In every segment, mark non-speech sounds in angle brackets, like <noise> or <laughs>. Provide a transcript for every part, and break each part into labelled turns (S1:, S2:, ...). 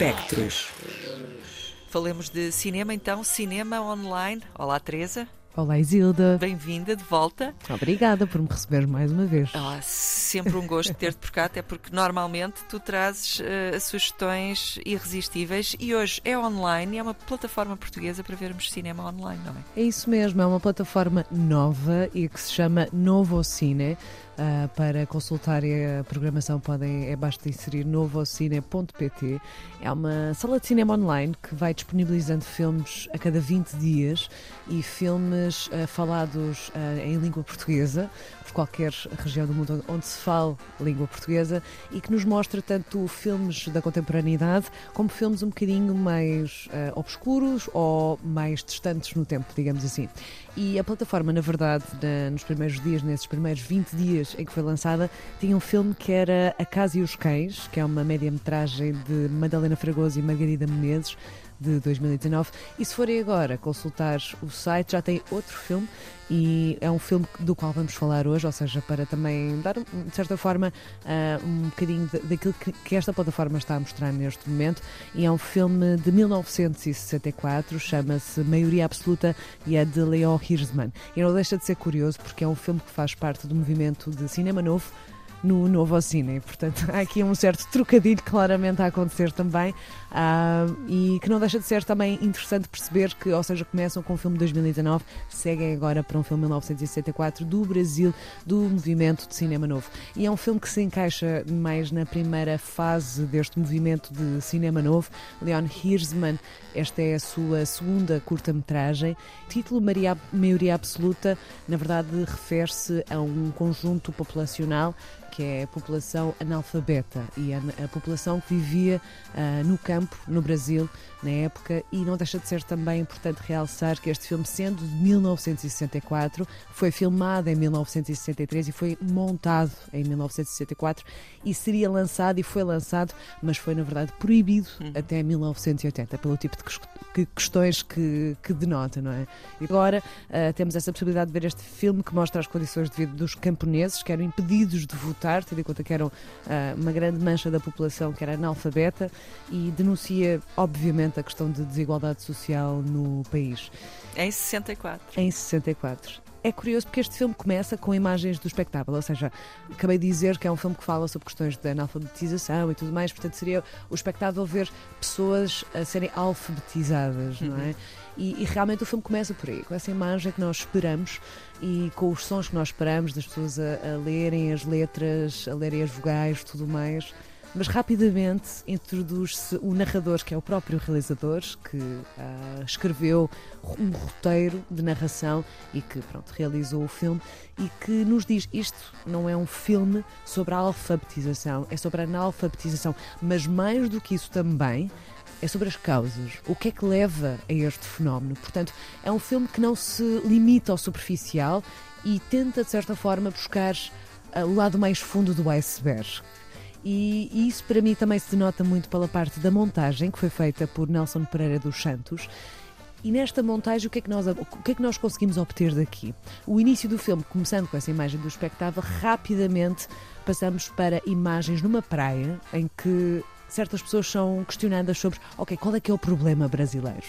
S1: Espectros.
S2: Falemos de cinema então, cinema online. Olá, Teresa.
S3: Olá, Isilda.
S2: Bem-vinda de volta.
S3: Obrigada por me receber mais uma vez.
S2: Ah, sempre um gosto ter-te por cá, até porque normalmente tu trazes uh, sugestões irresistíveis e hoje é online, é uma plataforma portuguesa para vermos cinema online, não é?
S3: É isso mesmo, é uma plataforma nova e que se chama Novo Cine. Uh, para consultar a programação podem é basta inserir novocine.pt. É uma sala de cinema online que vai disponibilizando filmes a cada 20 dias e filmes uh, falados uh, em língua portuguesa por qualquer região do mundo onde se fala língua portuguesa e que nos mostra tanto filmes da contemporaneidade como filmes um bocadinho mais uh, obscuros ou mais distantes no tempo, digamos assim. E a plataforma, na verdade, na, nos primeiros dias, nesses primeiros 20 dias em que foi lançada, tinha um filme que era A Casa e os Cães, que é uma média-metragem de Madalena Fragoso e Margarida Menezes de 2019. E se forem agora consultar o site, já tem outro filme e é um filme do qual vamos falar hoje, ou seja, para também dar, de certa forma, uh, um bocadinho daquilo que, que, esta plataforma está a mostrar neste momento. E é um filme de 1964, chama-se Maioria Absoluta e é de Leo Hirschman. E não deixa de ser curioso porque é um filme que faz parte do movimento de cinema novo no novo cine. Portanto, há aqui um certo trocadilho claramente a acontecer também uh, e que não deixa de ser também interessante perceber que, ou seja, começam com o filme de 2019, seguem agora para um filme de 1964 do Brasil, do movimento de cinema novo. E é um filme que se encaixa mais na primeira fase deste movimento de cinema novo. Leon Hirschman, esta é a sua segunda curta-metragem. Título Maria, Maioria Absoluta, na verdade, refere-se a um conjunto populacional que é a população analfabeta e a, a população que vivia uh, no campo, no Brasil, na época, e não deixa de ser também importante realçar que este filme, sendo de 1964, foi filmado em 1963 e foi montado em 1964 e seria lançado e foi lançado, mas foi na verdade proibido uhum. até 1980, pelo tipo de questões que, que denota, não é? E agora uh, temos essa possibilidade de ver este filme que mostra as condições de vida dos camponeses que eram impedidos de votar, tendo em conta que eram uh, uma grande mancha da população que era analfabeta e denuncia, obviamente, a questão de desigualdade social no país.
S2: Em 64.
S3: Em 64 é curioso porque este filme começa com imagens do espectáculo, ou seja, acabei de dizer que é um filme que fala sobre questões de analfabetização e tudo mais, portanto seria o espectáculo ver pessoas a serem alfabetizadas, não é? E, e, realmente o filme começa por aí, com essa imagem que nós esperamos e com os sons que nós esperamos das pessoas a, a lerem as letras, a lerem as vogais, tudo mais. Mas rapidamente introduz-se o narrador, que é o próprio realizador, que uh, escreveu um roteiro de narração e que pronto, realizou o filme e que nos diz isto não é um filme sobre a alfabetização, é sobre a analfabetização, mas mais do que isso também é sobre as causas. O que é que leva a este fenómeno? Portanto, é um filme que não se limita ao superficial e tenta, de certa forma, buscar uh, o lado mais fundo do iceberg. E, e isso para mim também se denota muito pela parte da montagem que foi feita por Nelson Pereira dos Santos. E nesta montagem, o que, é que nós, o que é que nós conseguimos obter daqui? O início do filme, começando com essa imagem do espectável, rapidamente passamos para imagens numa praia em que certas pessoas são questionadas sobre, ok, qual é que é o problema brasileiro?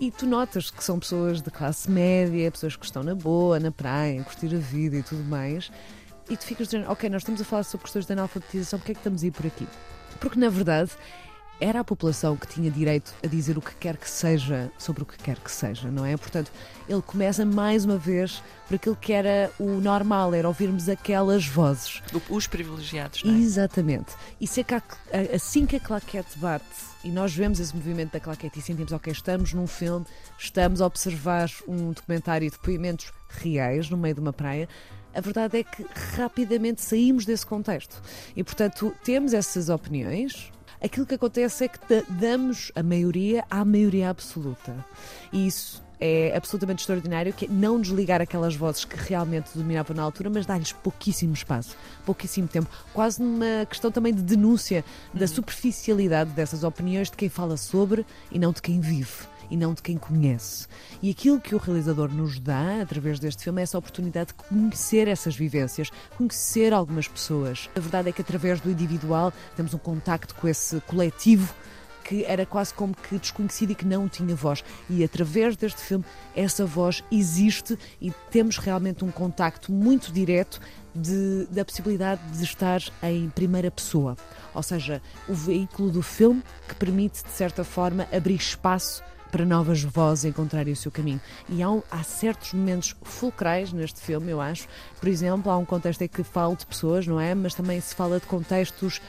S3: E tu notas que são pessoas de classe média, pessoas que estão na boa, na praia, a curtir a vida e tudo mais e tu ficas dizendo, ok, nós estamos a falar sobre questões de analfabetização, porque é que estamos a ir por aqui? Porque na verdade era a população que tinha direito a dizer o que quer que seja sobre o que quer que seja, não é? Portanto, ele começa mais uma vez por aquilo que era o normal, era ouvirmos aquelas vozes.
S2: Os privilegiados, não é?
S3: Exatamente. E se é assim que a claquete bate e nós vemos esse movimento da claquete e sentimos, ok, estamos num filme, estamos a observar um documentário e depoimentos reais no meio de uma praia, a verdade é que rapidamente saímos desse contexto. E, portanto, temos essas opiniões. Aquilo que acontece é que damos a maioria à maioria absoluta. E isso é absolutamente extraordinário, que é não desligar aquelas vozes que realmente dominavam na altura, mas dar-lhes pouquíssimo espaço, pouquíssimo tempo, quase numa questão também de denúncia da uhum. superficialidade dessas opiniões de quem fala sobre e não de quem vive e não de quem conhece. E aquilo que o realizador nos dá através deste filme é essa oportunidade de conhecer essas vivências, conhecer algumas pessoas. A verdade é que através do individual temos um contacto com esse coletivo que era quase como que desconhecido e que não tinha voz. E através deste filme, essa voz existe e temos realmente um contacto muito direto de, da possibilidade de estar em primeira pessoa. Ou seja, o veículo do filme que permite, de certa forma, abrir espaço para novas vozes encontrarem o seu caminho. E há, há, certos momentos fulcrais neste filme, eu acho. Por exemplo, há um contexto em que falo de pessoas, não é? Mas também se fala de contextos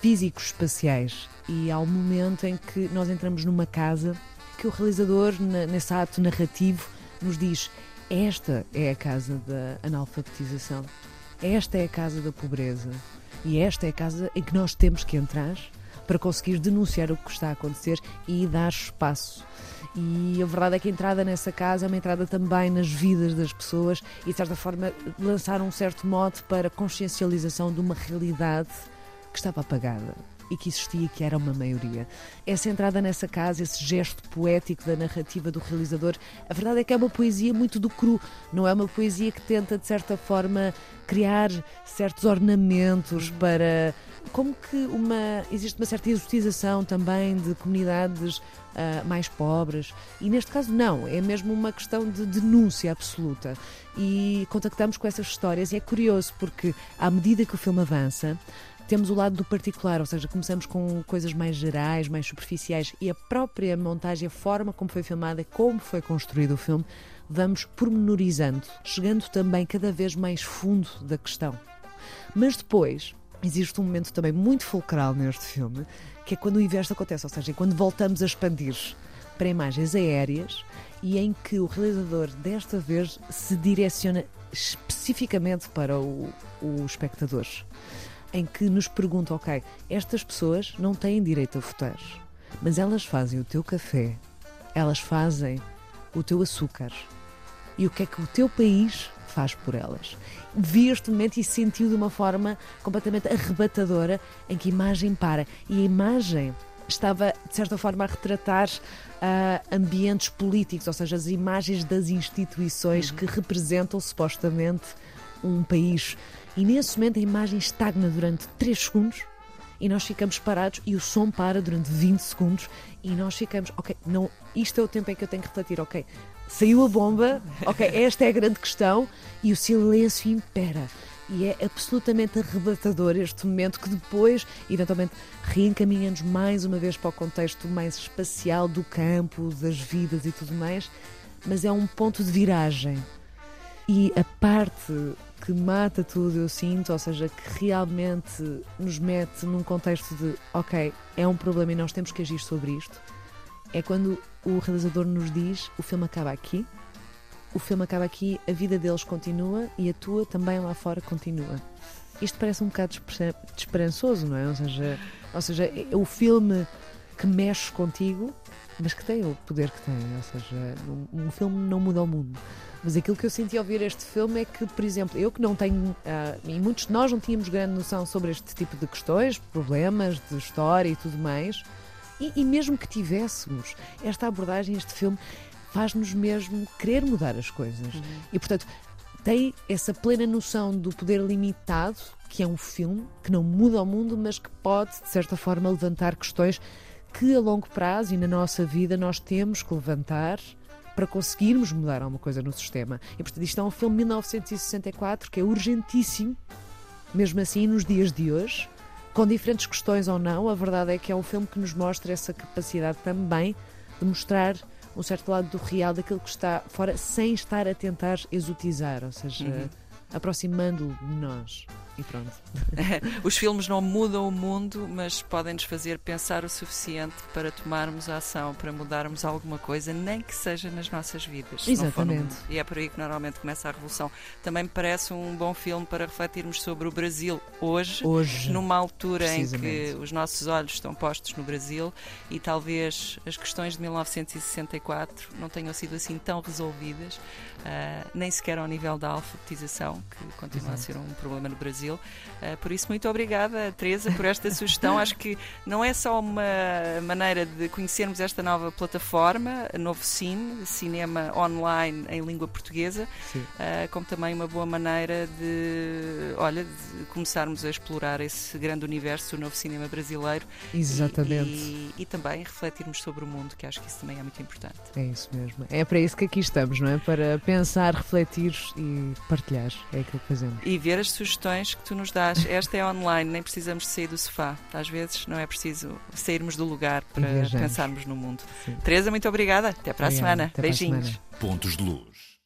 S3: físicos espaciais. E há um momento em que nós entramos numa casa que o realizador, nesse ato narrativo, nos diz: esta é a casa da analfabetização, esta é a casa da pobreza e esta é a casa em que nós temos que entrar para conseguir denunciar o que está a acontecer e dar espaço. E a verdade é que a entrada nessa casa é uma entrada também nas vidas das pessoas e, de certa forma, lançar um certo modo para consciencialização de uma realidade que estava apagada e que existia que era uma maioria. Essa entrada nessa casa, esse gesto poético da narrativa do realizador, a verdade é que é uma poesia muito do cru, não é uma poesia que tenta, de certa forma, criar certos ornamentos para como que uma existe uma certa exotização também de comunidades uh, mais pobres? E neste caso não. É mesmo uma questão de denúncia absoluta. E contactamos com essas histórias. E é curioso porque à medida que o filme avança temos o lado do particular, ou seja, começamos com coisas mais gerais, mais superficiais. E a própria montagem, a forma como foi filmada, como foi construído o filme, vamos pormenorizando, chegando também cada vez mais fundo da questão. Mas depois, existe um momento também muito fulcral neste filme, que é quando o inverso acontece, ou seja, quando voltamos a expandir para imagens aéreas e em que o realizador desta vez se direciona especificamente para o, o espectador em que nos perguntam, ok, estas pessoas não têm direito a votar, mas elas fazem o teu café, elas fazem o teu açúcar. E o que é que o teu país faz por elas? Vi este momento e sentiu de uma forma completamente arrebatadora em que a imagem para. E a imagem estava, de certa forma, a retratar uh, ambientes políticos, ou seja, as imagens das instituições uhum. que representam supostamente um país e nesse momento a imagem estagna durante 3 segundos e nós ficamos parados e o som para durante 20 segundos e nós ficamos, ok, não, isto é o tempo em que eu tenho que refletir, ok, saiu a bomba, ok, esta é a grande questão e o silêncio impera. E é absolutamente arrebatador este momento que depois, eventualmente, reencaminhamos mais uma vez para o contexto mais espacial do campo, das vidas e tudo mais, mas é um ponto de viragem. E a parte que mata tudo, eu sinto, ou seja, que realmente nos mete num contexto de ok, é um problema e nós temos que agir sobre isto, é quando o realizador nos diz o filme acaba aqui, o filme acaba aqui, a vida deles continua e a tua também lá fora continua. Isto parece um bocado desesperançoso, não é? Ou seja, ou seja, é o filme que mexe contigo, mas que tem o poder que tem. Ou seja, um, um filme não muda o mundo. Mas aquilo que eu senti ao ver este filme é que, por exemplo, eu que não tenho, uh, e muitos de nós não tínhamos grande noção sobre este tipo de questões, problemas de história e tudo mais, e, e mesmo que tivéssemos, esta abordagem, este filme, faz-nos mesmo querer mudar as coisas. Uhum. E, portanto, tem essa plena noção do poder limitado, que é um filme que não muda o mundo, mas que pode, de certa forma, levantar questões que a longo prazo e na nossa vida nós temos que levantar para conseguirmos mudar alguma coisa no sistema. E portanto, isto é um filme de 1964 que é urgentíssimo, mesmo assim, nos dias de hoje, com diferentes questões ou não. A verdade é que é um filme que nos mostra essa capacidade também de mostrar um certo lado do real, daquilo que está fora, sem estar a tentar exotizar, ou seja, uhum. aproximando-o de nós. E pronto. <laughs>
S2: Os filmes não mudam o mundo, mas podem-nos fazer pensar o suficiente para tomarmos ação, para mudarmos alguma coisa, nem que seja nas nossas vidas.
S3: Exatamente.
S2: E é por aí que normalmente começa a revolução. Também me parece um bom filme para refletirmos sobre o Brasil hoje,
S3: hoje
S2: numa altura em que os nossos olhos estão postos no Brasil e talvez as questões de 1964 não tenham sido assim tão resolvidas, uh, nem sequer ao nível da alfabetização, que continua Exato. a ser um problema no Brasil Brasil. Uh, por isso, muito obrigada, Teresa, por esta <laughs> sugestão. Acho que não é só uma maneira de conhecermos esta nova plataforma, Novo Cine, cinema online em língua portuguesa, uh, como também uma boa maneira de, olha, de começarmos a explorar esse grande universo do novo cinema brasileiro.
S3: Exatamente.
S2: E, e, e também refletirmos sobre o mundo, que acho que isso também é muito importante.
S3: É isso mesmo. É para isso que aqui estamos, não é? Para pensar, refletir e partilhar. É aquilo que fazemos.
S2: E ver as sugestões que tu nos dás. Esta é online, nem precisamos sair do sofá. Às vezes não é preciso sairmos do lugar para pensarmos no mundo. Sim. Teresa, muito obrigada. Até para a semana.
S3: Até
S2: Beijinhos.
S3: Para a semana. Pontos de luz.